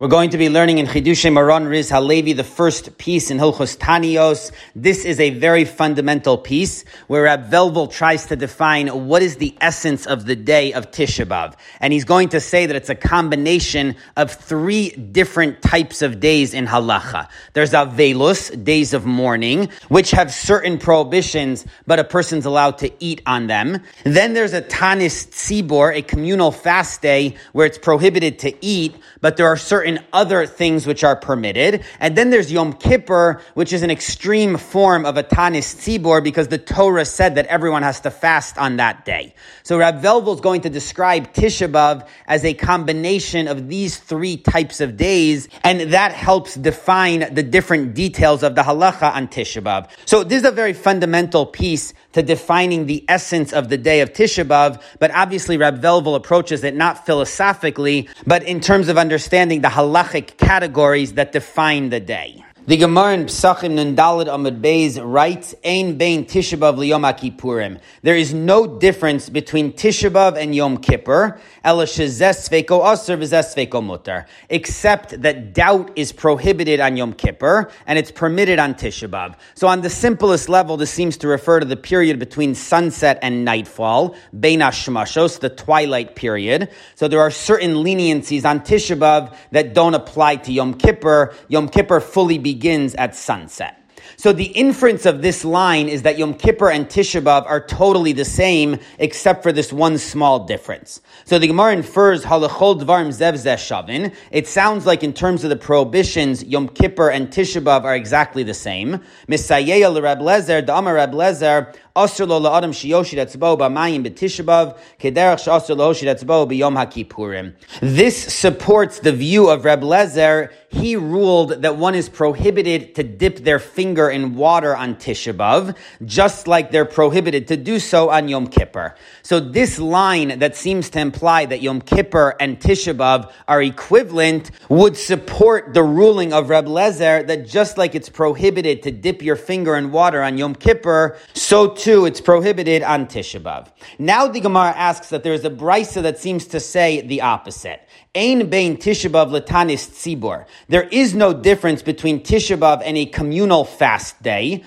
We're going to be learning in Chidushay Maran Riz Halevi, the first piece in Hilchos Tanios. This is a very fundamental piece where Rab Velvel tries to define what is the essence of the day of Tisha B'Av. And he's going to say that it's a combination of three different types of days in Halacha. There's Avelus, days of mourning, which have certain prohibitions, but a person's allowed to eat on them. Then there's a Tanis Tzibor, a communal fast day, where it's prohibited to eat, but there are certain certain other things which are permitted. And then there's Yom Kippur, which is an extreme form of a Tanis Tzibor because the Torah said that everyone has to fast on that day. So Rab Velvel is going to describe Tisha B'Av as a combination of these three types of days, and that helps define the different details of the halacha on Tisha B'Av. So this is a very fundamental piece to defining the essence of the day of Tisha B'Av, but obviously Rab Velvel approaches it not philosophically, but in terms of understanding the halachic categories that define the day. The Gemara in Psachim Nundalid Amud Beis writes, Ein bein Tishabav liyom Kippurim. There is no difference between Tishabav and Yom Kippur, ela shezes sveko aser v'zes sveko mutar, except that doubt is prohibited on Yom Kippur, and it's permitted on Tishabav. So on the simplest level, this seems to refer to the period between sunset and nightfall, bein hashmashos, the twilight period. So there are certain leniencies on Tishabav that don't apply to Yom Kippur. Yom Kippur fully begins begins at sunset. So the inference of this line is that Yom Kippur and Tisha B'Av are totally the same, except for this one small difference. So the Gemara infers halachol dvarim zev. It sounds like in terms of the prohibitions, Yom Kippur and Tisha B'Av are exactly the same. Misayeya l'Rab Lezer, da'amar Rab Lezer, Asr lo la'adam etzbo b'mayim b'tishabav kederach she'asr etzbo b'yom ha'kippurim. This supports the view of Reb Lezer. He ruled that one is prohibited to dip their finger in water on Tishabav, just like they're prohibited to do so on Yom Kippur. So this line that seems to imply that Yom Kippur and Tishabav are equivalent would support the ruling of Reb Lezer that just like it's prohibited to dip your finger in water on Yom Kippur, so too, it's prohibited on Tisha B'Av. Now the Gemara asks that there is a brisa that seems to say the opposite. Ein bein Tishabav. There is no difference between Tishabav and a communal fast day,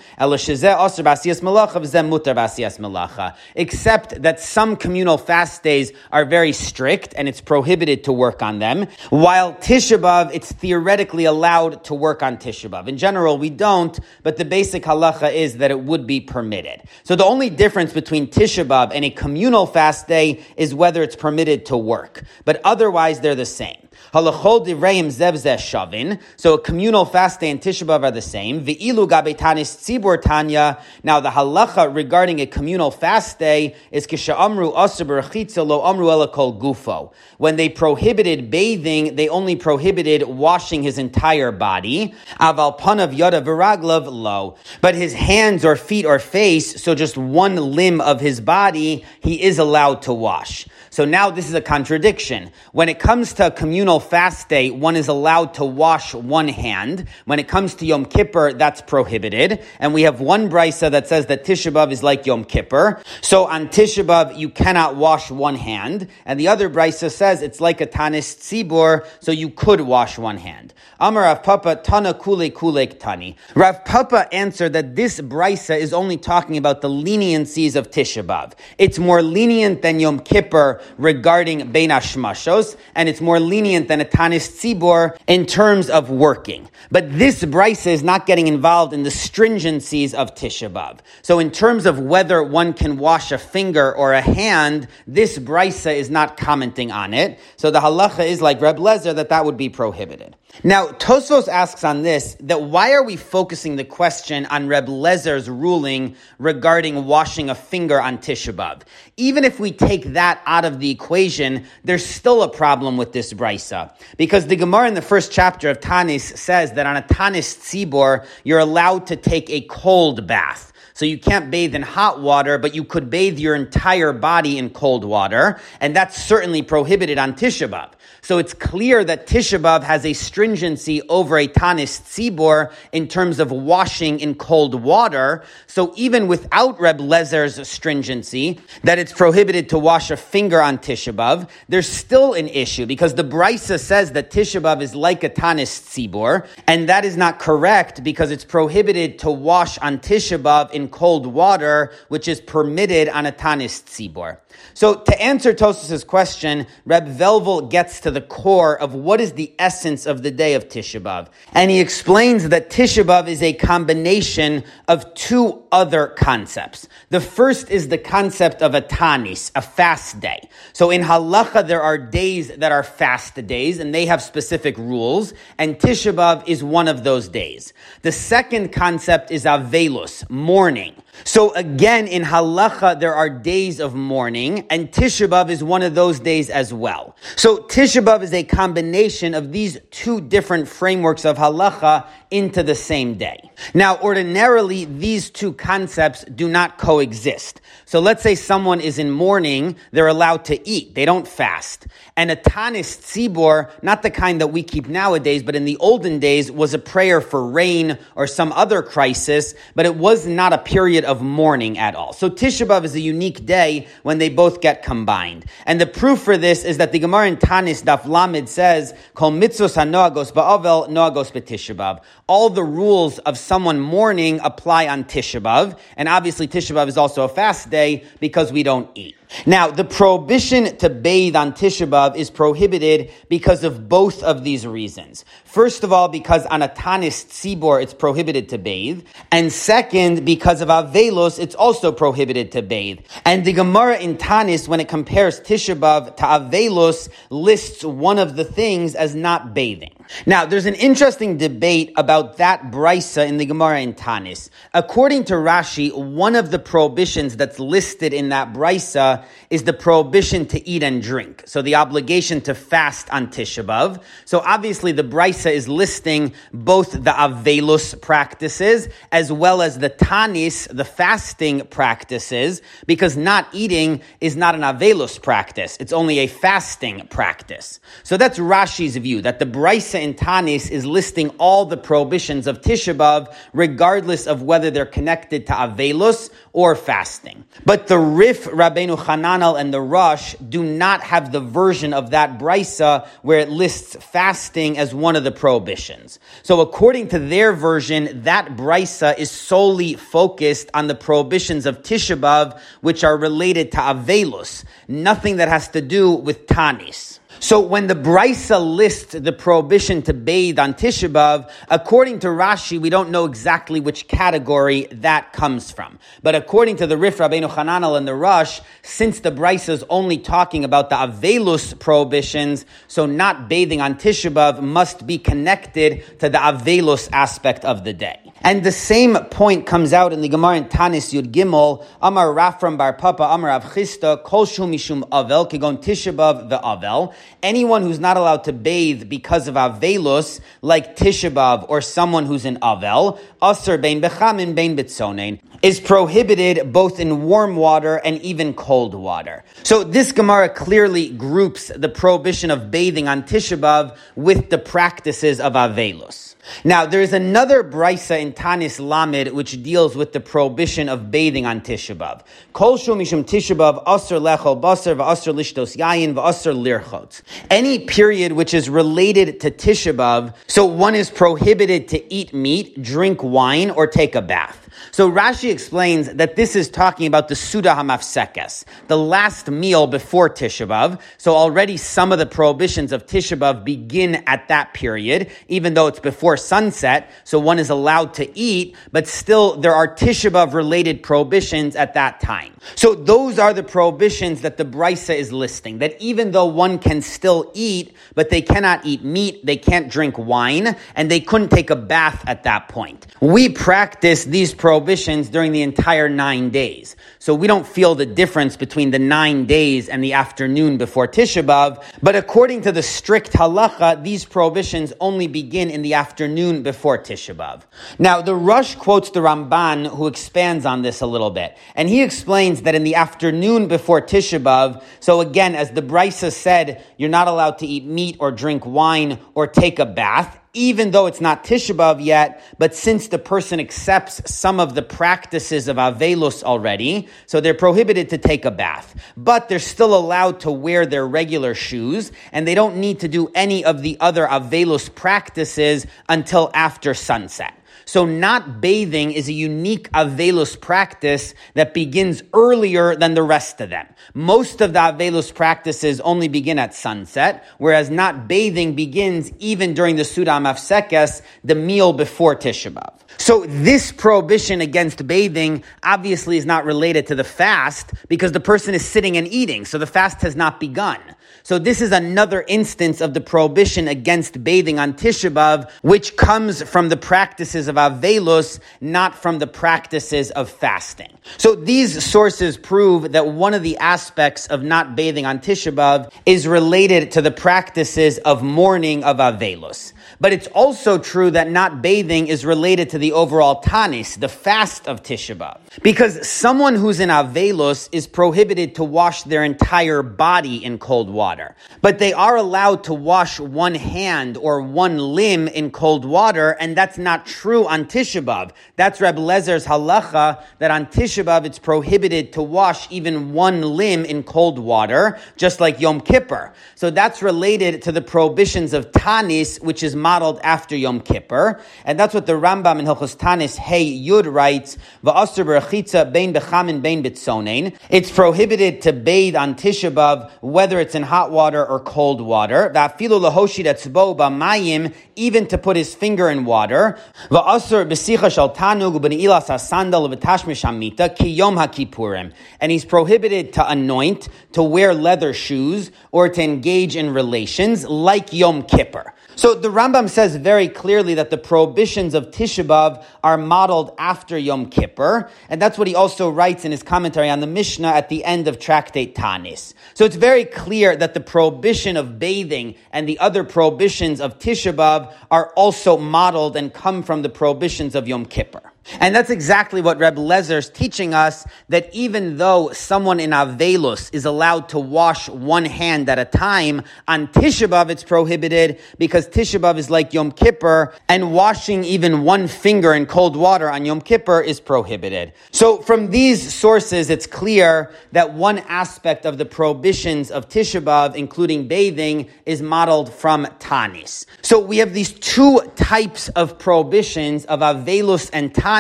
except that some communal fast days are very strict and it's prohibited to work on them, while Tishabav, it's theoretically allowed to work on Tishabav. In general, we don't, but the basic halacha is that it would be permitted. So the only difference between Tishabav and a communal fast day is whether it's permitted to work. But otherwise, they're the same. Halachol divrayim zev shavin. So a communal fast day and Tisha B'av are the same. Ve'ilu gabetanis tzibur tanya. Now the halacha regarding a communal fast day is kisha amru aser lo amru elakol gufo. When they prohibited bathing, they only prohibited washing his entire body. Aval panav yada viraglav lo. But his hands or feet or face, so just one limb of his body, he is allowed to wash. So now this is a contradiction. When it comes to a communal fast day, one is allowed to wash one hand. When it comes to Yom Kippur, that's prohibited. And we have one brisa that says that Tisha B'Av is like Yom Kippur. So on Tisha B'Av, you cannot wash one hand. And the other brisa says it's like a Tanis Tzibor, so you could wash one hand. Amar Rav Papa Tana Kule Kulek Tani. Rav Papa answered that this brisa is only talking about the leniencies of Tisha B'Av. It's more lenient than Yom Kippur regarding Bein Hashmashos, and it's more lenient than a Tanis Tzibor in terms of working. But this brisa is not getting involved in the stringencies of Tisha B'Av. So in terms of whether one can wash a finger or a hand, this brisa is not commenting on it. So the halacha is like Reb Lezer that that would be prohibited. Now, Tosfos asks on this that why are we focusing the question on Reb Lezer's ruling regarding washing a finger on Tisha B'Av? Even if we take that out of the equation, there's still a problem with this brisa because the Gemara in the first chapter of Tanis says that on a Tanis tzibor you're allowed to take a cold bath. So you can't bathe in hot water, but you could bathe your entire body in cold water, and that's certainly prohibited on Tisha B'Av. So it's clear that Tisha B'Av has a stringency over a Tanis Tzibor in terms of washing in cold water. So even without Reb Lezer's stringency, that it's prohibited to wash a finger on Tisha B'Av, there's still an issue because the Brisa says that Tisha B'Av is like a Tanis Tzibor, and that is not correct because it's prohibited to wash on Tisha B'Av in cold water, which is permitted on a Tanis Tzibor. So to answer Tosfos' question, Reb Velvel gets to the core of what is the essence of the day of Tisha B'Av. And he explains that Tisha B'Av is a combination of two other concepts. The first is the concept of a tanis, a fast day. So in halacha, there are days that are fast days, and they have specific rules, and Tisha B'Av is one of those days. The second concept is avelus, mourning. So again, in halacha, there are days of mourning, and Tisha B'Av is one of those days as well. So Tisha B'Av is a combination of these two different frameworks of halacha into the same day. Now, ordinarily, these two concepts do not coexist. So let's say someone is in mourning, they're allowed to eat. They don't fast. And a tanis tzibor, not the kind that we keep nowadays, but in the olden days, was a prayer for rain or some other crisis, but it was not a period of mourning at all. So Tisha B'Av is a unique day when they both get combined. And the proof for this is that the Gemara in Tanis Daf Lamed says, Kol mitzvos hanoagos ba'avel noagos b'Tisha B'Av all the rules of someone mourning apply on Tisha B'Av, and obviously Tisha B'Av is also a fast day because we don't eat. Now, the prohibition to bathe on Tisha B'Av is prohibited because of both of these reasons. First of all, because on a Tanis Tzibor, it's prohibited to bathe. And second, because of Avelos, it's also prohibited to bathe. And the Gemara in Tanis, when it compares Tisha B'Av to Avelos, lists one of the things as not bathing. Now, there's an interesting debate about that brisa in the Gemara in Tanis. According to Rashi, one of the prohibitions that's listed in that brisa is the prohibition to eat and drink. So the obligation to fast on Tisha B'Av. So obviously the brisa is listing both the avelus practices as well as the tanis, the fasting practices, because not eating is not an avelus practice. It's only a fasting practice. So that's Rashi's view that the brisa in Tanis is listing all the prohibitions of Tisha B'Av, regardless of whether they're connected to Avelus or fasting. But the Rif, Rabbeinu Hananel, and the Rosh do not have the version of that brisa where it lists fasting as one of the prohibitions. So according to their version, that brisa is solely focused on the prohibitions of Tisha B'Av, which are related to Avelus, nothing that has to do with Tanis. So when the Brisa lists the prohibition to bathe on Tisha B'Av, according to Rashi, we don't know exactly which category that comes from. But according to the Rif Rabbeinu Hananel and the Rosh, since the Brisa is only talking about the Avelus prohibitions, so not bathing on Tisha B'Av must be connected to the Avelus aspect of the day. And the same point comes out in the Gemara in Tanis Yud Gimel, Amar Rafram Bar Papa, Amar Rav Chisda, Kol Shum Mishum Avel, Kigon Tishabav the Avel. Anyone who's not allowed to bathe because of Avelus, like Tishabav or someone who's in Avel, Aser Bein Bechamin Bein Bitzonein, is prohibited both in warm water and even cold water. So this Gemara clearly groups the prohibition of bathing on Tishabav with the practices of Avelus. Now, there is another brisa in Tanis Lamed which deals with the prohibition of bathing on Tisha B'av. Kol mishum Tisha B'av aser lechol baser v'aser lishtos yayin v'aser lirchot. Any period which is related to Tisha B'av, so one is prohibited to eat meat, drink wine, or take a bath. So Rashi explains that this is talking about the Suda Hamafsekes, the last meal before Tisha B'Av. So already some of the prohibitions of Tisha B'Av begin at that period, even though it's before sunset. So one is allowed to eat, but still there are Tisha B'Av related prohibitions at that time. So those are the prohibitions that the Brisa is listing, that even though one can still eat, but they cannot eat meat, they can't drink wine, and they couldn't take a bath at that point. We practice these prohibitions during the entire nine days. So we don't feel the difference between the nine days and the afternoon before Tisha B'Av. But according to the strict halacha, these prohibitions only begin in the afternoon before Tisha B'Av. Now, the Rosh quotes the Ramban, who expands on this a little bit, and he explains that in the afternoon before Tisha B'Av, so again, as the Brisa said, you're not allowed to eat meat or drink wine or take a bath even though it's not Tishabav yet, but since the person accepts some of the practices of Avelus already, so they're prohibited to take a bath. But they're still allowed to wear their regular shoes, and they don't need to do any of the other Avelus practices until after sunset. So not bathing is a unique Avelus practice that begins earlier than the rest of them. Most of the Avelus practices only begin at sunset, whereas not bathing begins even during the Sudam Afsekes, the meal before Tisha B'Av. So this prohibition against bathing obviously is not related to the fast because the person is sitting and eating, so the fast has not begun. So this is another instance of the prohibition against bathing on Tisha B'Av, which comes from the practices of Avelus, not from the practices of fasting. So these sources prove that one of the aspects of not bathing on Tisha B'Av is related to the practices of mourning of Avelus. But it's also true that not bathing is related to the overall tanis, the fast of Tisha B'Av. Because someone who's in Avelos is prohibited to wash their entire body in cold water. But they are allowed to wash one hand or one limb in cold water, and that's not true on Tisha B'Av. That's Reb Lezer's halacha, that on Tisha B'Av it's prohibited to wash even one limb in cold water, just like Yom Kippur. So that's related to the prohibitions of tanis, which is modeled after Yom Kippur, and that's what the Rambam in Hilchos Tanis Hey Yud writes: "Va'aser berachitza bein bechamin bein bitzonein." It's prohibited to bathe on Tisha B'av, whether it's in hot water or cold water. Va'afilu lahoshid etzbo b'mayim, even to put his finger in water. Va'aser b'sicha shal tanug u'b'neilas hasandal u'b'tashmish hamita ki yom haKippurim, and he's prohibited to anoint, to wear leather shoes, or to engage in relations like Yom Kippur. So the Rambam says very clearly that the prohibitions of Tisha B'Av are modeled after Yom Kippur, and that's what he also writes in his commentary on the Mishnah at the end of Tractate Tanis. So it's very clear that the prohibition of bathing and the other prohibitions of Tisha B'Av are also modeled and come from the prohibitions of Yom Kippur. And that's exactly what Reb Lezer is teaching us, that even though someone in Avelus is allowed to wash one hand at a time, on Tisha B'Av it's prohibited because Tisha B'Av is like Yom Kippur, and washing even one finger in cold water on Yom Kippur is prohibited. So from these sources, it's clear that one aspect of the prohibitions of Tisha B'Av, including bathing, is modeled from Tanis. So we have these two types of prohibitions of Avelus and Tanis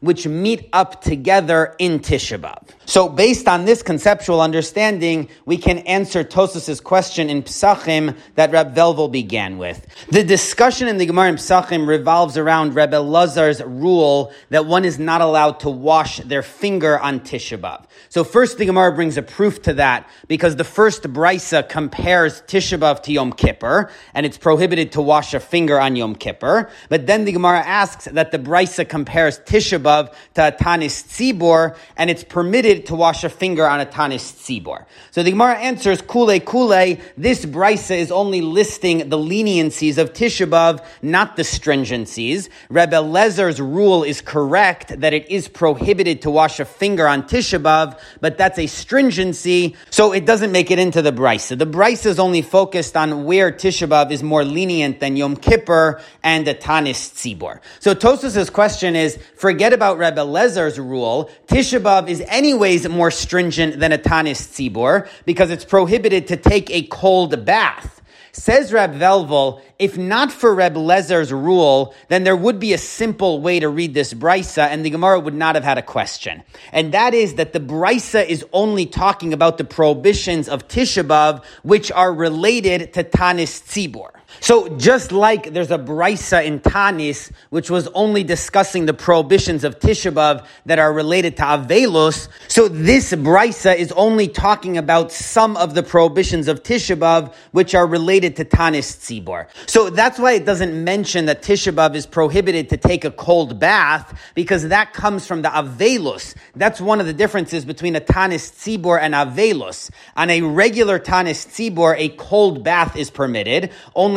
which meet up together in Tisha B'Av. So based on this conceptual understanding, we can answer Tosfos's question in Psachim that Reb Velvel began with. The discussion in the Gemara in Psachim revolves around Reb Elazar's rule that one is not allowed to wash their finger on Tisha B'Av. So first the Gemara brings a proof to that because the first brisa compares Tisha B'Av to Yom Kippur, and it's prohibited to wash a finger on Yom Kippur. But then the Gemara asks that the brisa compares Tisha B'Av to a Tanis Tzibor, and it's permitted to wash a finger on a tanis tzibor. So the Gemara answers, kule kule, this brisa is only listing the leniencies of Tisha B'Av, not the stringencies. Rebbe Lezer's rule is correct that it is prohibited to wash a finger on Tisha B'Av, but that's a stringency, so it doesn't make it into the brisa. The brisa is only focused on where Tisha B'Av is more lenient than Yom Kippur and the tanis tzibor. So Tosfos's question is, forget about Rebbe Lezer's rule. Tishabov is anyways more stringent than a Tanis Tzibor because it's prohibited to take a cold bath. Says Reb Velvel, if not for Reb Lezer's rule, then there would be a simple way to read this brisa, and the Gemara would not have had a question. And that is that the brisa is only talking about the prohibitions of Tisha B'av, which are related to Tanis Tzibor. So just like there's a brisa in Tanis, which was only discussing the prohibitions of Tisha B'Av that are related to Avelos, so this brisa is only talking about some of the prohibitions of Tisha B'Av, which are related to Tanis Tzibor. So that's why it doesn't mention that Tisha B'Av is prohibited to take a cold bath, because that comes from the Avelos. That's one of the differences between a Tanis Tzibor and Avelos. On a regular Tanis Tzibor, a cold bath is permitted,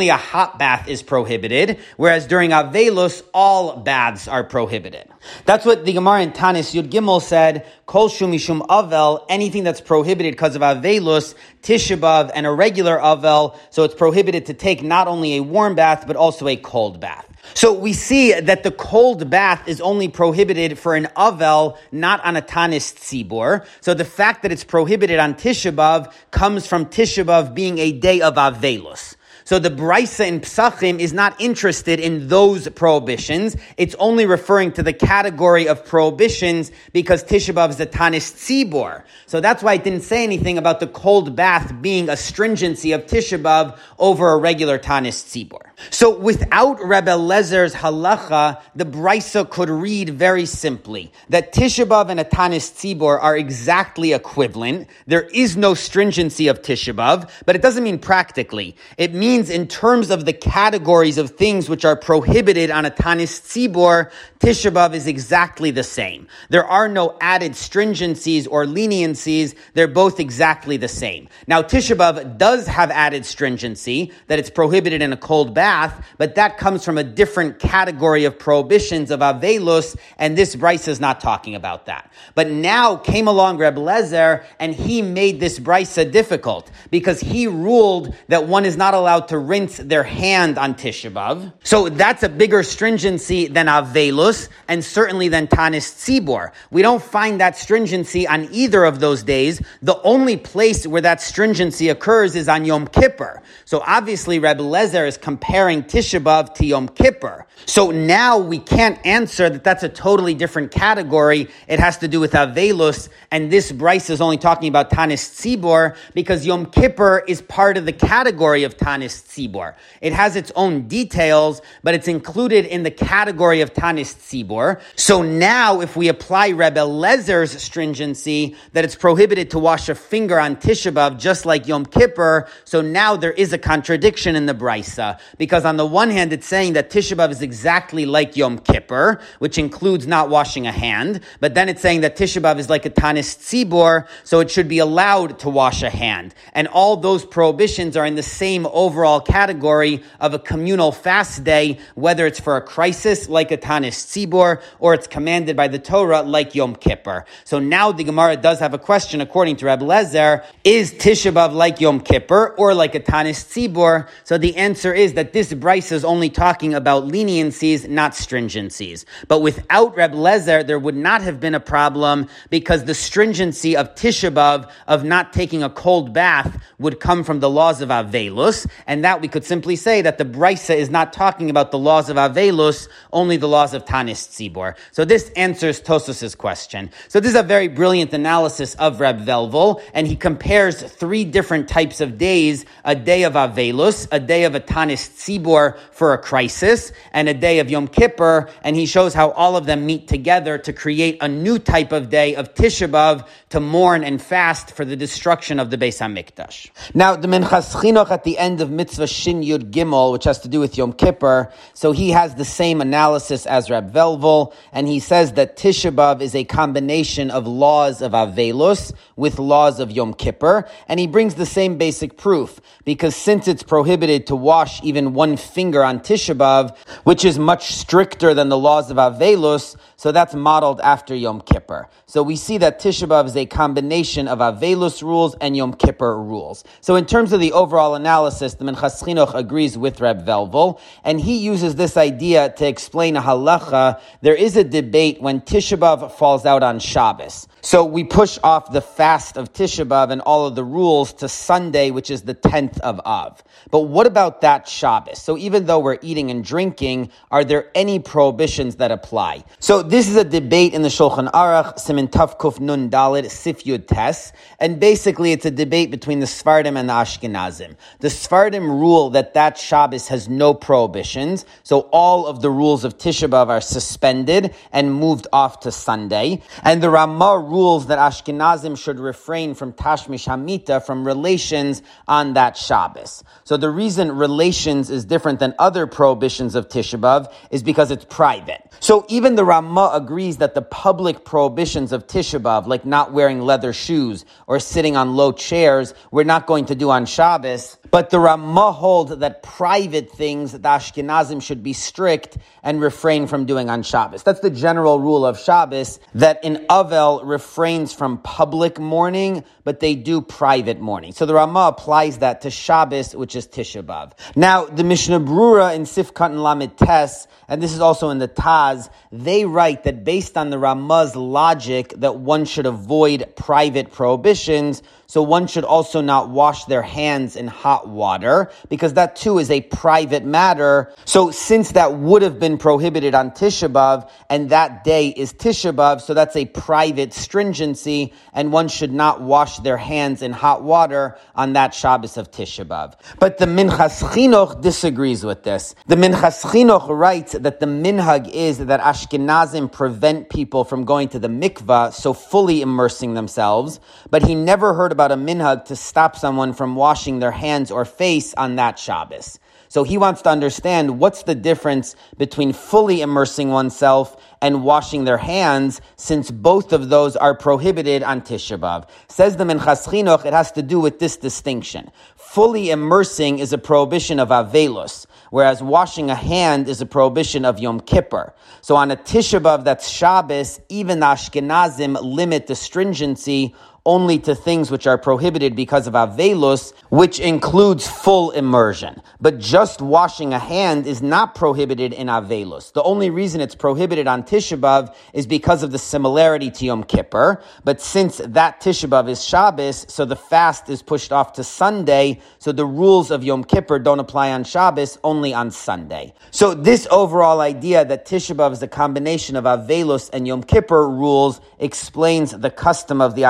a hot bath is prohibited, whereas during Avelos, all baths are prohibited. That's what the Gemara in Tanis Yud Gimel said, Kol Shumishum Avel, anything that's prohibited because of Avelus, Tishabav, and a regular Avel, so it's prohibited to take not only a warm bath, but also a cold bath. So we see that the cold bath is only prohibited for an avel, not on a tanis tzibor. So the fact that it's prohibited on Tishabav comes from Tishabav being a day of avelus. So the Brisa in Psachim is not interested in those prohibitions. It's only referring to the category of prohibitions because Tisha B'Av is a Tanis Tzibor. So that's why it didn't say anything about the cold bath being a stringency of Tisha B'Av over a regular Tanis Tzibor. So without Rebbe Lezer's halacha, the Brisa could read very simply that Tisha B'Av and a Tanis Tzibor are exactly equivalent. There is no stringency of Tisha B'Av, but it doesn't mean practically. It means in terms of the categories of things which are prohibited on a Tanis Tzibor, Tisha B'Av is exactly the same. There are no added stringencies or leniencies. They're both exactly the same. Now, Tisha B'Av does have added stringency, that it's prohibited in a cold bath, but that comes from a different category of prohibitions of Avelus, and this brisa is not talking about that. But now came along Reb Lezer, and he made this brisa difficult, because he ruled that one is not allowed to rinse their hand on Tisha B'Av. So that's a bigger stringency than Avelus, and certainly than Tanis Tzibor. We don't find that stringency on either of those days. The only place where that stringency occurs is on Yom Kippur. So obviously Reb Lezer is comparing Tisha B'Av to Yom Kippur. So now we can't answer that that's a totally different category. It has to do with Avelus, and this brisa is only talking about Tanis Tzibor because Yom Kippur is part of the category of Tanis Tzibor. It has its own details, but it's included in the category of Tanis Tzibor. So now, if we apply Rebbe Lezer's stringency that it's prohibited to wash a finger on Tisha B'av just like Yom Kippur, so now there is a contradiction in the Brisa because on the one hand, it's saying that Tisha B'av is exactly like Yom Kippur, which includes not washing a hand, but then it's saying that Tisha B'av is like a Tanis Tzibor, so it should be allowed to wash a hand. And all those prohibitions are in the same overall overall category of a communal fast day, whether it's for a crisis like a Tanis Tzibor or it's commanded by the Torah like Yom Kippur. So now the Gemara does have a question according to Reb Lezer, is Tisha B'Av like Yom Kippur or like a Tanis Tzibor? So the answer is that this brisa is only talking about leniencies, not stringencies. But without Reb Lezer, there would not have been a problem because the stringency of Tisha B'Av, of not taking a cold bath, would come from the laws of Avelus, and that we could simply say that the Brisa is not talking about the laws of Avelus, only the laws of Tanis Tzibor. So this answers Tosfos's question. So this is a very brilliant analysis of Reb Velvel, and he compares three different types of days, a day of Avelus, a day of a Tanis Tzibor for a crisis, and a day of Yom Kippur, and he shows how all of them meet together to create a new type of day of Tisha B'Av to mourn and fast for the destruction of the Beis HaMikdash. Now, the Minchas Chinuch at the end of mitzvah Shin Yud Gimel, which has to do with Yom Kippur. So he has the same analysis as Rab Velvel, and he says that Tisha B'Av is a combination of laws of Avelus with laws of Yom Kippur, and he brings the same basic proof, because since it's prohibited to wash even one finger on Tisha B'Av, which is much stricter than the laws of Avelus, so that's modeled after Yom Kippur. So we see that Tisha B'Av is a combination of Avelus rules and Yom Kippur rules. So in terms of the overall analysis, the Minchas Chinuch agrees with Reb Velvel, and he uses this idea to explain a halacha. There is a debate when Tisha B'Av falls out on Shabbos. So we push off the fast of Tisha B'Av and all of the rules to Sunday, which is the 10th of Av. But what about that Shabbos? So even though we're eating and drinking, are there any prohibitions that apply? So this is a debate in the Shulchan Aruch, Simin Taf Kuf Nun Dalit, Sif Yud Tes, and basically it's a debate between the Sfardim and the Ashkenazim. The Sfardim rule that that Shabbos has no prohibitions, so all of the rules of Tisha B'Av are suspended and moved off to Sunday, and the Ramah rules that Ashkenazim should refrain from Tashmish Hamita, from relations on that Shabbos. So the reason relations is different than other prohibitions of Tisha B'Av is because it's private. So even the Ramah agrees that the public prohibitions of Tisha B'Av, like not wearing leather shoes or sitting on low chairs, we're not going to do on Shabbos. But the Ramah holds that private things, the Ashkenazim should be strict and refrain from doing on Shabbos. That's the general rule of Shabbos, that in Avel refrains from public mourning, but they do private mourning. So the Ramah applies that to Shabbos, which is Tisha B'Av. Now, the Mishnah Brura in Sifkat and Lamed Tes, and this is also in the Taz, they write that based on the Ramah's logic that one should avoid private prohibitions, so one should also not wash their hands in hot water, because that too is a private matter. So since that would have been prohibited on Tisha B'Av, and that day is Tisha B'Av, so that's a private stringency, and one should not wash their hands in hot water on that Shabbos of Tisha B'Av. But the Minchas Chinuch disagrees with this. The Minchas Chinuch writes that the minhag is that Ashkenazim prevent people from going to the mikvah, so fully immersing themselves, but he never heard about a minhag to stop someone from washing their hands or face on that Shabbos. So he wants to understand what's the difference between fully immersing oneself and washing their hands, since both of those are prohibited on Tisha B'Av. Says the Minchas Chinuch, it has to do with this distinction. Fully immersing is a prohibition of Avelos, whereas washing a hand is a prohibition of Yom Kippur. So on a Tisha B'Av that's Shabbos, even the Ashkenazim limit the stringency only to things which are prohibited because of avelus, which includes full immersion. But just washing a hand is not prohibited in avelus. The only reason it's prohibited on Tisha B'Av is because of the similarity to Yom Kippur. But since that Tisha B'Av is Shabbos, so the fast is pushed off to Sunday, so the rules of Yom Kippur don't apply on Shabbos, only on Sunday. So this overall idea that Tisha B'Av is a combination of avelus and Yom Kippur rules explains the custom of the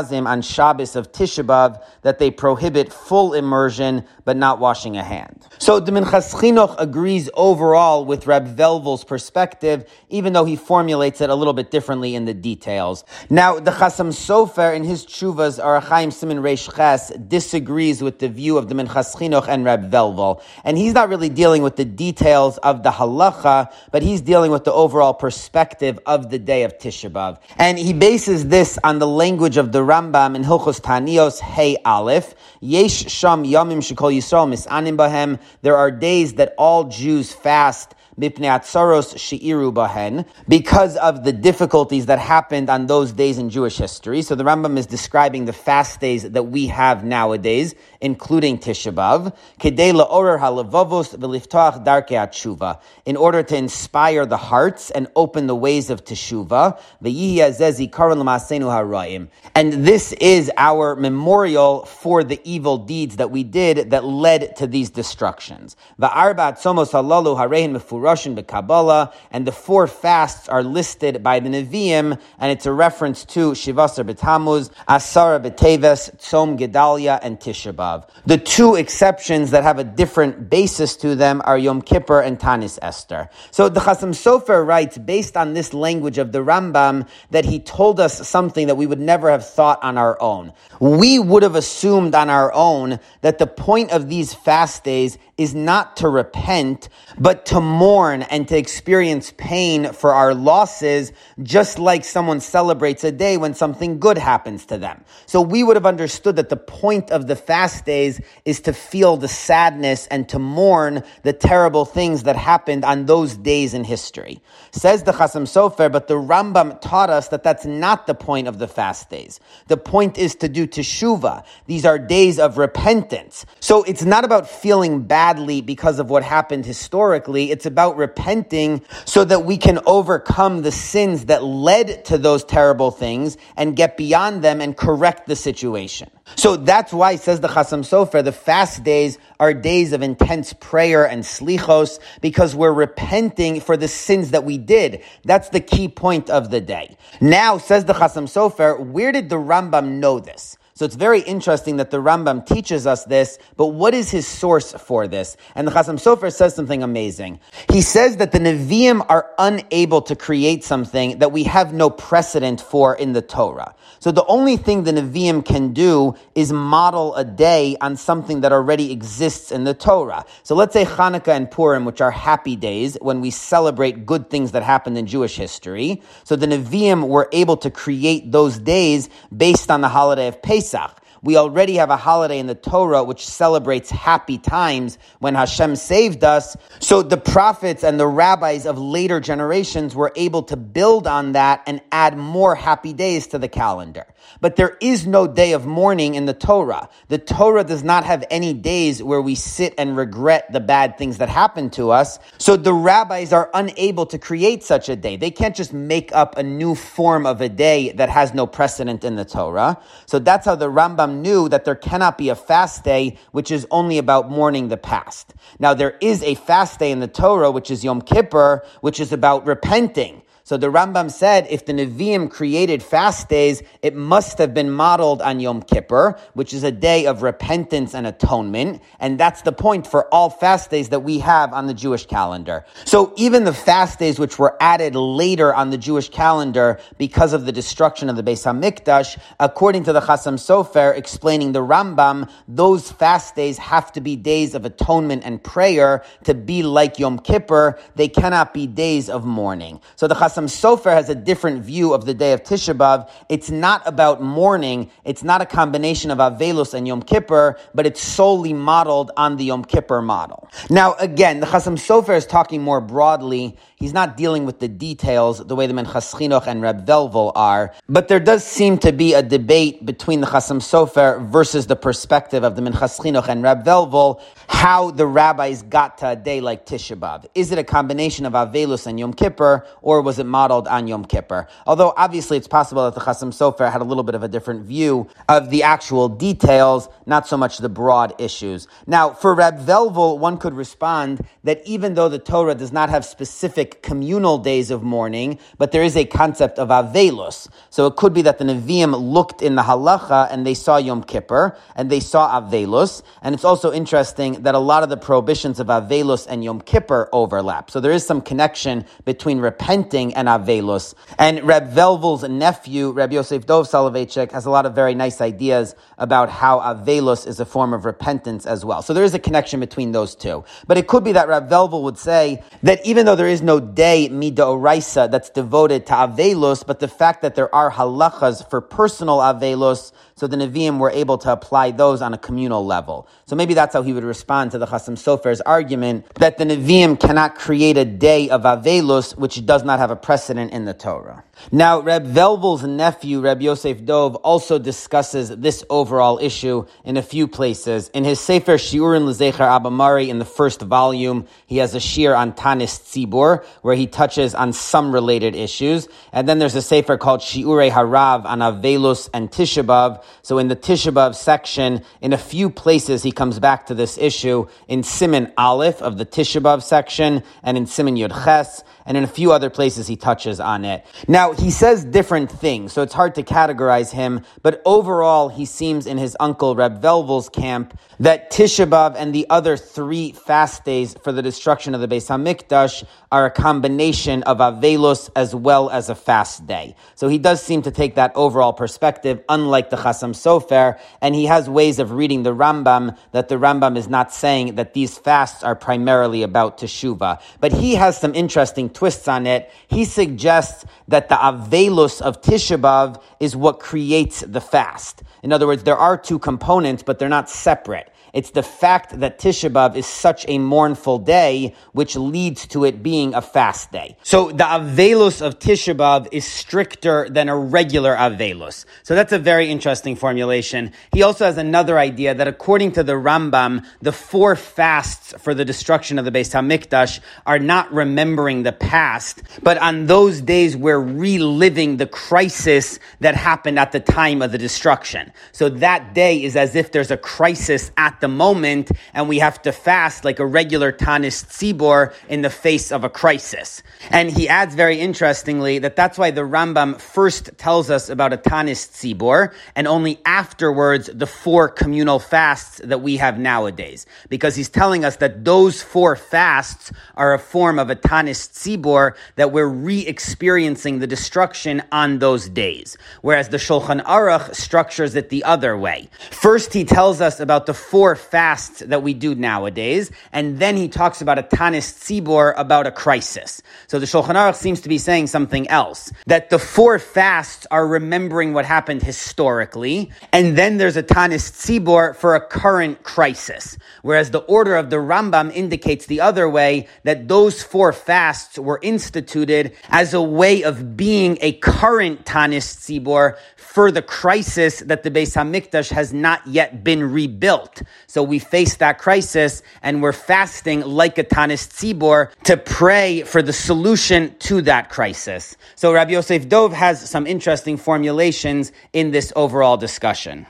Ashkenaz on Shabbos of Tisha B'Av that they prohibit full immersion but not washing a hand. So the Minchas Chinuch agrees overall with Reb Velvel's perspective, even though he formulates it a little bit differently in the details. Now, the Chasam Sofer in his Chuvas, Orach Chaim Simon Reish Ches, disagrees with the view of the Minchas Chinuch and Reb Velvel. And he's not really dealing with the details of the halacha, but he's dealing with the overall perspective of the day of Tisha B'Av. And he bases this on the language of the Rambam in Hilchos Tanios Hey Aleph. Yesh Sham Yamim Shekol Yisrael Misanim Bahem. There are days that all Jews fast because of the difficulties that happened on those days in Jewish history. So the Rambam is describing the fast days that we have nowadays, including Tisha B'Av, in order to inspire the hearts and open the ways of Teshuvah. And this is our memorial for the evil deeds that we did that led to these destructions. Russian Kabbalah, and the four fasts are listed by the Nevi'im, and it's a reference to Shivasar B'Tammuz, Asara B'Teves, Tzom Gedalia, and Tisha B'Av. The two exceptions that have a different basis to them are Yom Kippur and Tanis Esther. So the Chasam Sofer writes, based on this language of the Rambam, that he told us something that we would never have thought on our own. We would have assumed on our own that the point of these fast days is not to repent, but to mourn and to experience pain for our losses, just like someone celebrates a day when something good happens to them. So we would have understood that the point of the fast days is to feel the sadness and to mourn the terrible things that happened on those days in history. Says the Chasam Sofer, but the Rambam taught us that that's not the point of the fast days. The point is to do teshuva. These are days of repentance. So it's not about feeling bad because of what happened historically. It's about repenting so that we can overcome the sins that led to those terrible things and get beyond them and correct the situation. So that's why, says the Chasam Sofer, the fast days are days of intense prayer and slichos because we're repenting for the sins that we did. That's the key point of the day. Now, says the Chasam Sofer, where did the Rambam know this? So it's very interesting that the Rambam teaches us this, but what is his source for this? And the Chasam Sofer says something amazing. He says that the Nevi'im are unable to create something that we have no precedent for in the Torah. So the only thing the Nevi'im can do is model a day on something that already exists in the Torah. So let's say Hanukkah and Purim, which are happy days when we celebrate good things that happened in Jewish history. So the Nevi'im were able to create those days based on the holiday of Pesach. We already have a holiday in the Torah which celebrates happy times when Hashem saved us. So the prophets and the rabbis of later generations were able to build on that and add more happy days to the calendar. But there is no day of mourning in the Torah. The Torah does not have any days where we sit and regret the bad things that happened to us. So the rabbis are unable to create such a day. They can't just make up a new form of a day that has no precedent in the Torah. So that's how the Rambam knew that there cannot be a fast day which is only about mourning the past. Now there is a fast day in the Torah which is Yom Kippur, which is about repenting. So the Rambam said if the Nevi'im created fast days, it must have been modeled on Yom Kippur, which is a day of repentance and atonement. And that's the point for all fast days that we have on the Jewish calendar. So even the fast days which were added later on the Jewish calendar because of the destruction of the Beis HaMikdash, according to the Chasam Sofer explaining the Rambam, those fast days have to be days of atonement and prayer to be like Yom Kippur. They cannot be days of mourning. So the Chasam Sofer has a different view of the day of Tisha B'Av. It's not about mourning. It's not a combination of Avelus and Yom Kippur, but it's solely modeled on the Yom Kippur model. Now, again, the Chasam Sofer is talking more broadly. He's not dealing with the details the way the Minchas Chinuch and Reb Velvel are, but there does seem to be a debate between the Chasam Sofer versus the perspective of the Minchas Chinuch and Reb Velvel, how the rabbis got to a day like Tisha B'Av. Is it a combination of Avelus and Yom Kippur, or was it modeled on Yom Kippur. Although obviously it's possible that the Chasam Sofer had a little bit of a different view of the actual details, not so much the broad issues. Now, for Reb Velvel, one could respond that even though the Torah does not have specific communal days of mourning, but there is a concept of Avelus. So it could be that the Nevi'im looked in the halacha and they saw Yom Kippur and they saw Avelus. And it's also interesting that a lot of the prohibitions of Avelus and Yom Kippur overlap. So there is some connection between repenting and Avelus. And Reb Velvel's nephew, Reb Yosef Dov Soloveitchik, has a lot of very nice ideas about how Avelus is a form of repentance as well. So there is a connection between those two. But it could be that Reb Velvel would say that even though there is no day, Mida Oraisa, that's devoted to avelos, but the fact that there are halachas for personal avelos, so the Nevi'im were able to apply those on a communal level. So maybe that's how he would respond to the Chasam Sofer's argument that the Nevi'im cannot create a day of avelos which does not have a precedent in the Torah. Now, Reb Velvel's nephew, Reb Yosef Dov, also discusses this overall issue in a few places. In his Sefer Shiurim Lezecher Abamari, in the first volume, he has a shir on Tanis Tzibur, where he touches on some related issues. And then there's a Sefer called Shiurei Harav on Avelus and Tishabav. So in the Tishabav section, in a few places, he comes back to this issue in Siman Aleph of the Tishabav section and in Siman Yud Ches and in a few other places he touches on it. Now, he says different things, so it's hard to categorize him, but overall, he seems in his uncle Reb Velvel's camp that Tisha B'Av and the other three fast days for the destruction of the Beis HaMikdash are a combination of Avelus as well as a fast day. So he does seem to take that overall perspective, unlike the Chasam Sofer, and he has ways of reading the Rambam that the Rambam is not saying that these fasts are primarily about Teshuvah. But he has some interesting twists on it. He suggests that the Avelus of Tisha B'Av is what creates the fast. In other words, there are two components, but they're not separate. It's the fact that Tisha B'Av is such a mournful day, which leads to it being a fast day. So the Avelus of Tisha B'Av is stricter than a regular Avelus. So that's a very interesting formulation. He also has another idea that according to the Rambam, the four fasts for the destruction of the Beis Hamikdash are not remembering the past, but on those days we're reliving the crisis that happened at the time of the destruction. So that day is as if there's a crisis at the moment and we have to fast like a regular Tanis Tzibor in the face of a crisis. And he adds very interestingly that that's why the Rambam first tells us about a Tanis Tzibor and only afterwards the four communal fasts that we have nowadays. Because he's telling us that those four fasts are a form of a Tanis Tzibor that we're re-experiencing the destruction on those days. Whereas the Shulchan Aruch structures it the other way. First, he tells us about the four fasts that we do nowadays, and then he talks about a Tanis Tzibor about a crisis. So the Shulchan Aruch seems to be saying something else. That the four fasts are remembering what happened historically, and then there's a Tanis Tzibor for a current crisis. Whereas the order of the Rambam indicates the other way, that those four fasts were instituted as a way of being a current Tanis Tzibor for the crisis that the Beis Hamikdash has not yet been rebuilt. So we face that crisis and we're fasting like a Tanis Tzibor to pray for the solution to that crisis. So Rabbi Yosef Dov has some interesting formulations in this overall discussion.